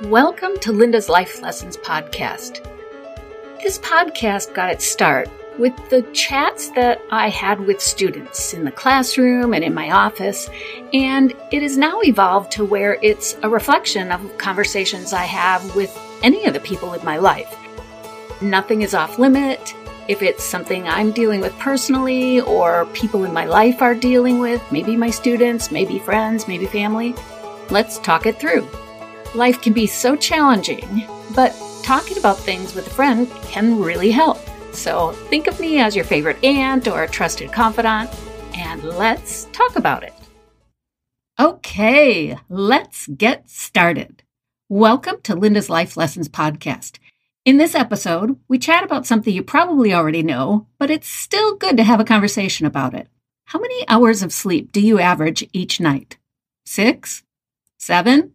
Welcome to Linda's Life Lessons podcast. This podcast got its start with the chats that I had with students in the classroom and in my office, and it has now evolved to where it's a reflection of conversations I have with any of the people in my life. Nothing is off limit. If it's something I'm dealing with personally or people in my life are dealing with, maybe my students, maybe friends, maybe family, let's talk it through. Life can be so challenging, but talking about things with a friend can really help. So think of me as your favorite aunt or trusted confidant, and let's talk about it. Okay, let's get started. Welcome to Linda's Life Lessons podcast. In this episode, we chat about something you probably already know, but it's still good to have a conversation about it. How many hours of sleep do you average each night? Six? Seven?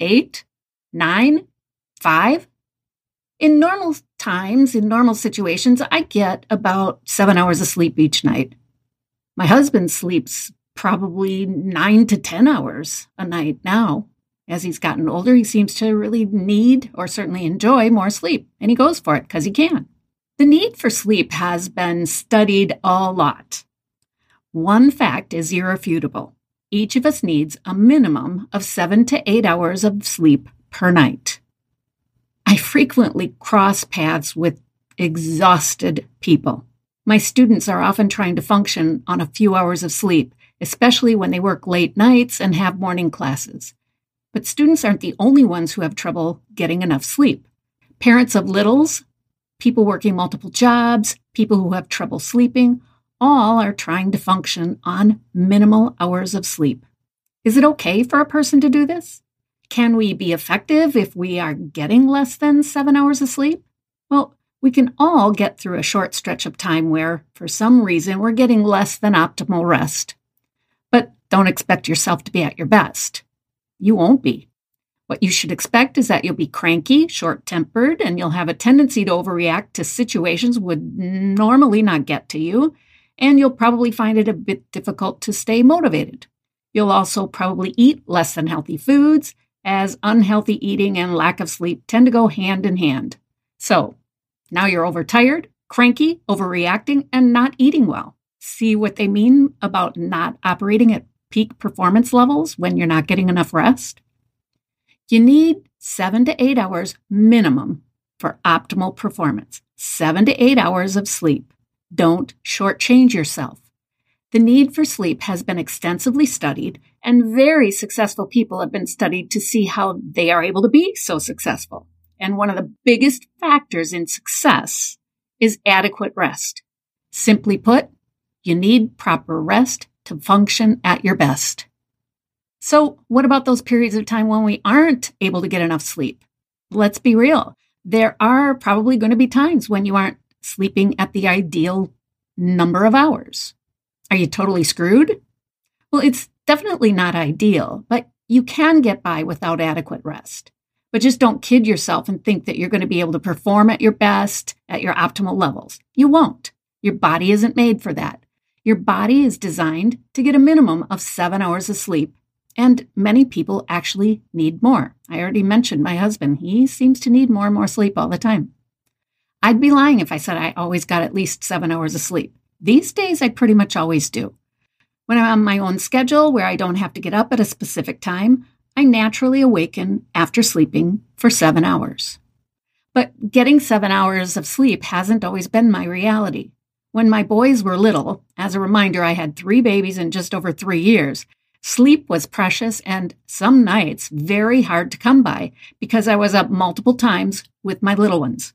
Eight, nine, five. In normal times, in normal situations, I get about seven hours of sleep each night. My husband sleeps probably nine to 10 hours a night now. As he's gotten older, he seems to really need or certainly enjoy more sleep, and he goes for it because he can. The need for sleep has been studied a lot. One fact is irrefutable each of us needs a minimum of seven to eight hours of sleep per night. I frequently cross paths with exhausted people. My students are often trying to function on a few hours of sleep, especially when they work late nights and have morning classes. But students aren't the only ones who have trouble getting enough sleep. Parents of littles, people working multiple jobs, people who have trouble sleeping, all are trying to function on minimal hours of sleep. Is it okay for a person to do this? Can we be effective if we are getting less than seven hours of sleep? Well, we can all get through a short stretch of time where, for some reason, we're getting less than optimal rest. But don't expect yourself to be at your best. You won't be. What you should expect is that you'll be cranky, short tempered, and you'll have a tendency to overreact to situations would normally not get to you, and you'll probably find it a bit difficult to stay motivated. You'll also probably eat less than healthy foods, as unhealthy eating and lack of sleep tend to go hand in hand. So, now you're overtired, cranky, overreacting, and not eating well. See what they mean about not operating at peak performance levels when you're not getting enough rest? You need seven to eight hours minimum for optimal performance, seven to eight hours of sleep. Don't shortchange yourself. The need for sleep has been extensively studied, and very successful people have been studied to see how they are able to be so successful. And one of the biggest factors in success is adequate rest. Simply put, you need proper rest to function at your best. So, what about those periods of time when we aren't able to get enough sleep? Let's be real. There are probably going to be times when you aren't sleeping at the ideal number of hours. Are you totally screwed? Well, it's definitely not ideal, but you can get by without adequate rest. But just don't kid yourself and think that you're going to be able to perform at your best, at your optimal levels. You won't. Your body isn't made for that. Your body is designed to get a minimum of seven hours of sleep. And many people actually need more. I already mentioned my husband. He seems to need more and more sleep all the time. I'd be lying if I said I always got at least seven hours of sleep. These days, I pretty much always do. When I'm on my own schedule, where I don't have to get up at a specific time, I naturally awaken after sleeping for seven hours. But getting seven hours of sleep hasn't always been my reality. When my boys were little, as a reminder, I had three babies in just over three years. Sleep was precious and some nights very hard to come by because I was up multiple times with my little ones.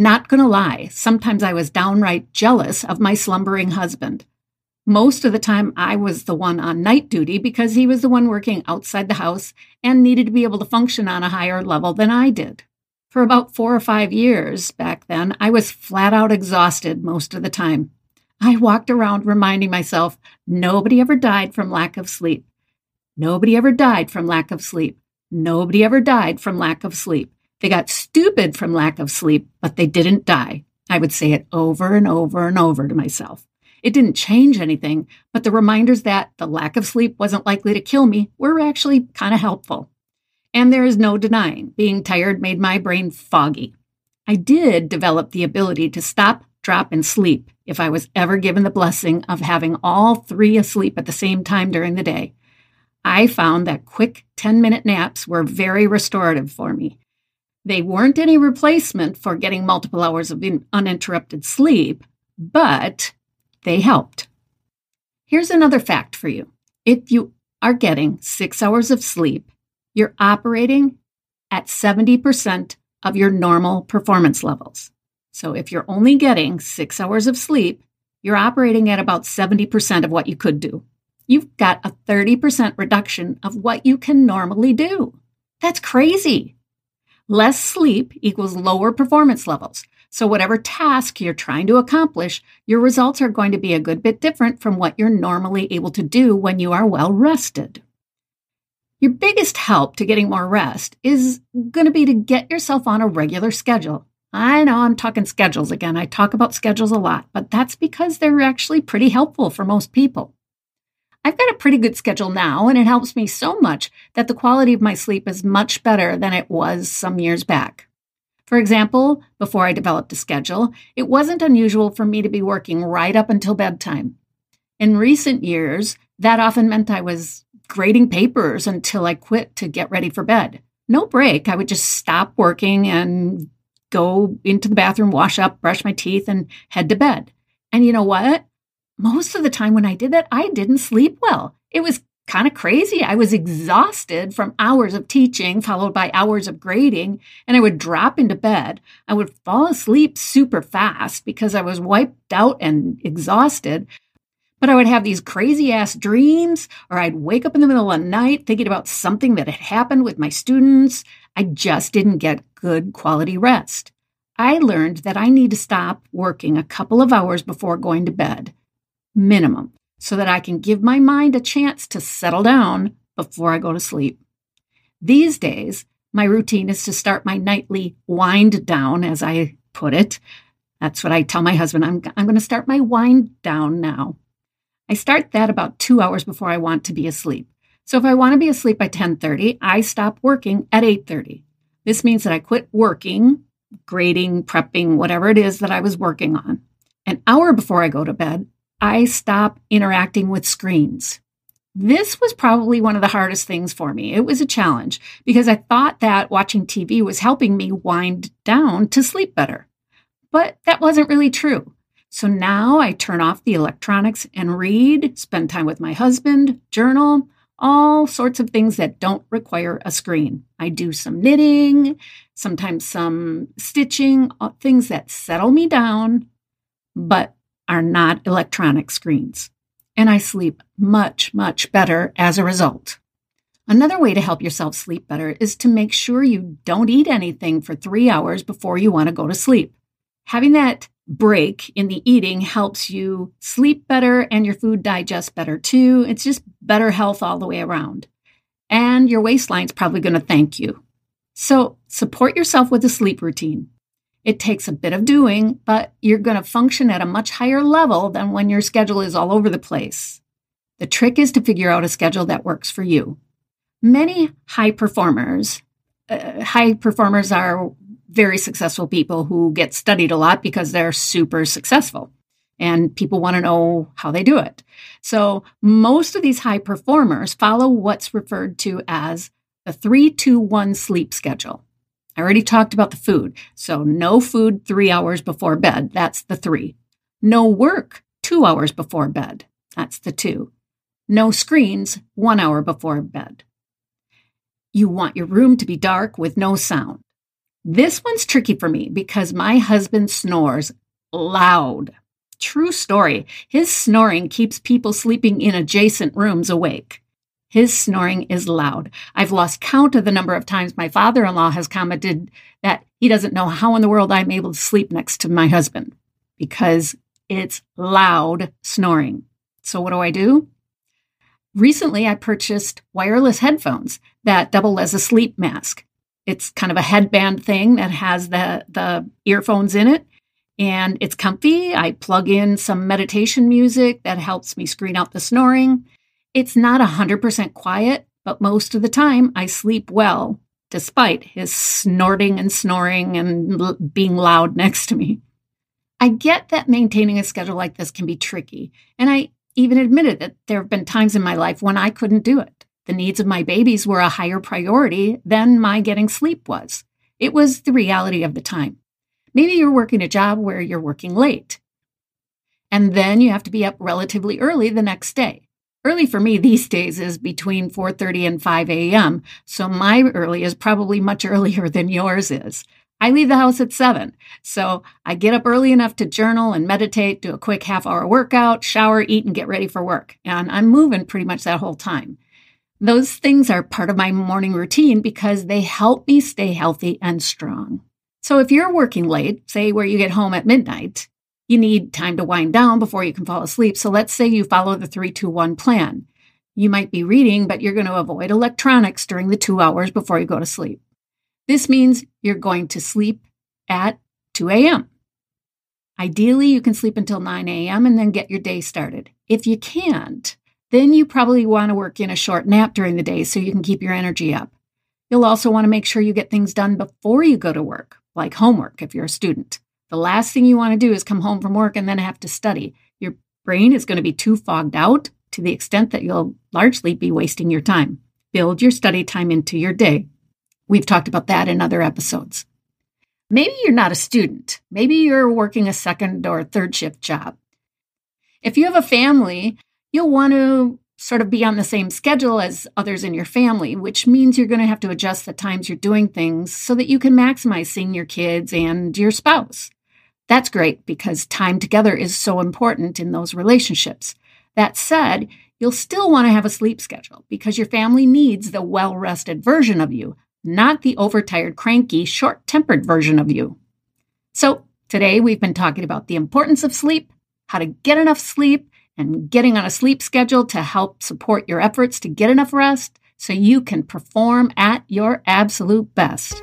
Not gonna lie, sometimes I was downright jealous of my slumbering husband. Most of the time, I was the one on night duty because he was the one working outside the house and needed to be able to function on a higher level than I did. For about four or five years back then, I was flat out exhausted most of the time. I walked around reminding myself nobody ever died from lack of sleep. Nobody ever died from lack of sleep. Nobody ever died from lack of sleep. They got stupid from lack of sleep, but they didn't die. I would say it over and over and over to myself. It didn't change anything, but the reminders that the lack of sleep wasn't likely to kill me were actually kind of helpful. And there is no denying, being tired made my brain foggy. I did develop the ability to stop, drop, and sleep if I was ever given the blessing of having all three asleep at the same time during the day. I found that quick 10 minute naps were very restorative for me. They weren't any replacement for getting multiple hours of uninterrupted sleep, but they helped. Here's another fact for you if you are getting six hours of sleep, you're operating at 70% of your normal performance levels. So if you're only getting six hours of sleep, you're operating at about 70% of what you could do. You've got a 30% reduction of what you can normally do. That's crazy. Less sleep equals lower performance levels. So, whatever task you're trying to accomplish, your results are going to be a good bit different from what you're normally able to do when you are well rested. Your biggest help to getting more rest is going to be to get yourself on a regular schedule. I know I'm talking schedules again. I talk about schedules a lot, but that's because they're actually pretty helpful for most people. I've got a pretty good schedule now, and it helps me so much that the quality of my sleep is much better than it was some years back. For example, before I developed a schedule, it wasn't unusual for me to be working right up until bedtime. In recent years, that often meant I was grading papers until I quit to get ready for bed. No break. I would just stop working and go into the bathroom, wash up, brush my teeth, and head to bed. And you know what? Most of the time when I did that, I didn't sleep well. It was kind of crazy. I was exhausted from hours of teaching, followed by hours of grading, and I would drop into bed. I would fall asleep super fast because I was wiped out and exhausted. But I would have these crazy ass dreams, or I'd wake up in the middle of the night thinking about something that had happened with my students. I just didn't get good quality rest. I learned that I need to stop working a couple of hours before going to bed, minimum, so that I can give my mind a chance to settle down before I go to sleep. These days, my routine is to start my nightly wind down, as I put it. That's what I tell my husband. I'm, I'm going to start my wind down now. I start that about two hours before I want to be asleep. So if I want to be asleep by 10:30, I stop working at 8:30. This means that I quit working, grading, prepping, whatever it is that I was working on. An hour before I go to bed, I stop interacting with screens. This was probably one of the hardest things for me. It was a challenge because I thought that watching TV was helping me wind down to sleep better. But that wasn't really true. So now I turn off the electronics and read, spend time with my husband, journal, all sorts of things that don't require a screen. I do some knitting, sometimes some stitching, uh, things that settle me down, but are not electronic screens. And I sleep much, much better as a result. Another way to help yourself sleep better is to make sure you don't eat anything for three hours before you want to go to sleep. Having that break in the eating helps you sleep better and your food digests better too. It's just better health all the way around. And your waistline's probably going to thank you. So support yourself with a sleep routine. It takes a bit of doing, but you're going to function at a much higher level than when your schedule is all over the place. The trick is to figure out a schedule that works for you. Many high performers, uh, high performers are very successful people who get studied a lot because they're super successful and people want to know how they do it. So most of these high performers follow what's referred to as the 321 sleep schedule. I already talked about the food. So no food 3 hours before bed, that's the 3. No work 2 hours before bed. That's the 2. No screens 1 hour before bed. You want your room to be dark with no sound. This one's tricky for me because my husband snores loud. True story. His snoring keeps people sleeping in adjacent rooms awake. His snoring is loud. I've lost count of the number of times my father in law has commented that he doesn't know how in the world I'm able to sleep next to my husband because it's loud snoring. So, what do I do? Recently, I purchased wireless headphones that double as a sleep mask. It's kind of a headband thing that has the, the earphones in it. And it's comfy. I plug in some meditation music that helps me screen out the snoring. It's not 100% quiet, but most of the time I sleep well, despite his snorting and snoring and l- being loud next to me. I get that maintaining a schedule like this can be tricky, and I even admitted that there have been times in my life when I couldn't do it. The needs of my babies were a higher priority than my getting sleep was. It was the reality of the time. Maybe you're working a job where you're working late. And then you have to be up relatively early the next day. Early for me these days is between 4:30 and 5 a.m., so my early is probably much earlier than yours is. I leave the house at 7, so I get up early enough to journal and meditate, do a quick half-hour workout, shower, eat and get ready for work. And I'm moving pretty much that whole time. Those things are part of my morning routine because they help me stay healthy and strong. So if you're working late, say where you get home at midnight, you need time to wind down before you can fall asleep. So let's say you follow the 321 plan. You might be reading, but you're going to avoid electronics during the two hours before you go to sleep. This means you're going to sleep at 2 a.m. Ideally, you can sleep until 9 a.m. and then get your day started. If you can't, then you probably want to work in a short nap during the day so you can keep your energy up. You'll also want to make sure you get things done before you go to work, like homework if you're a student. The last thing you want to do is come home from work and then have to study. Your brain is going to be too fogged out to the extent that you'll largely be wasting your time. Build your study time into your day. We've talked about that in other episodes. Maybe you're not a student. Maybe you're working a second or third shift job. If you have a family, you'll want to sort of be on the same schedule as others in your family, which means you're going to have to adjust the times you're doing things so that you can maximize seeing your kids and your spouse. That's great because time together is so important in those relationships. That said, you'll still want to have a sleep schedule because your family needs the well rested version of you, not the overtired, cranky, short tempered version of you. So, today we've been talking about the importance of sleep, how to get enough sleep, and getting on a sleep schedule to help support your efforts to get enough rest so you can perform at your absolute best.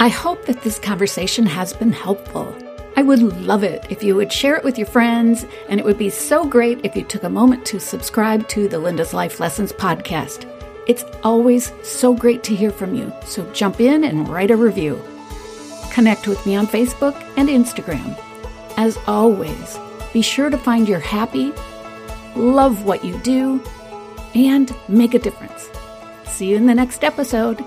I hope that this conversation has been helpful. I would love it if you would share it with your friends, and it would be so great if you took a moment to subscribe to the Linda's Life Lessons podcast. It's always so great to hear from you, so jump in and write a review. Connect with me on Facebook and Instagram. As always, be sure to find your happy, love what you do, and make a difference. See you in the next episode.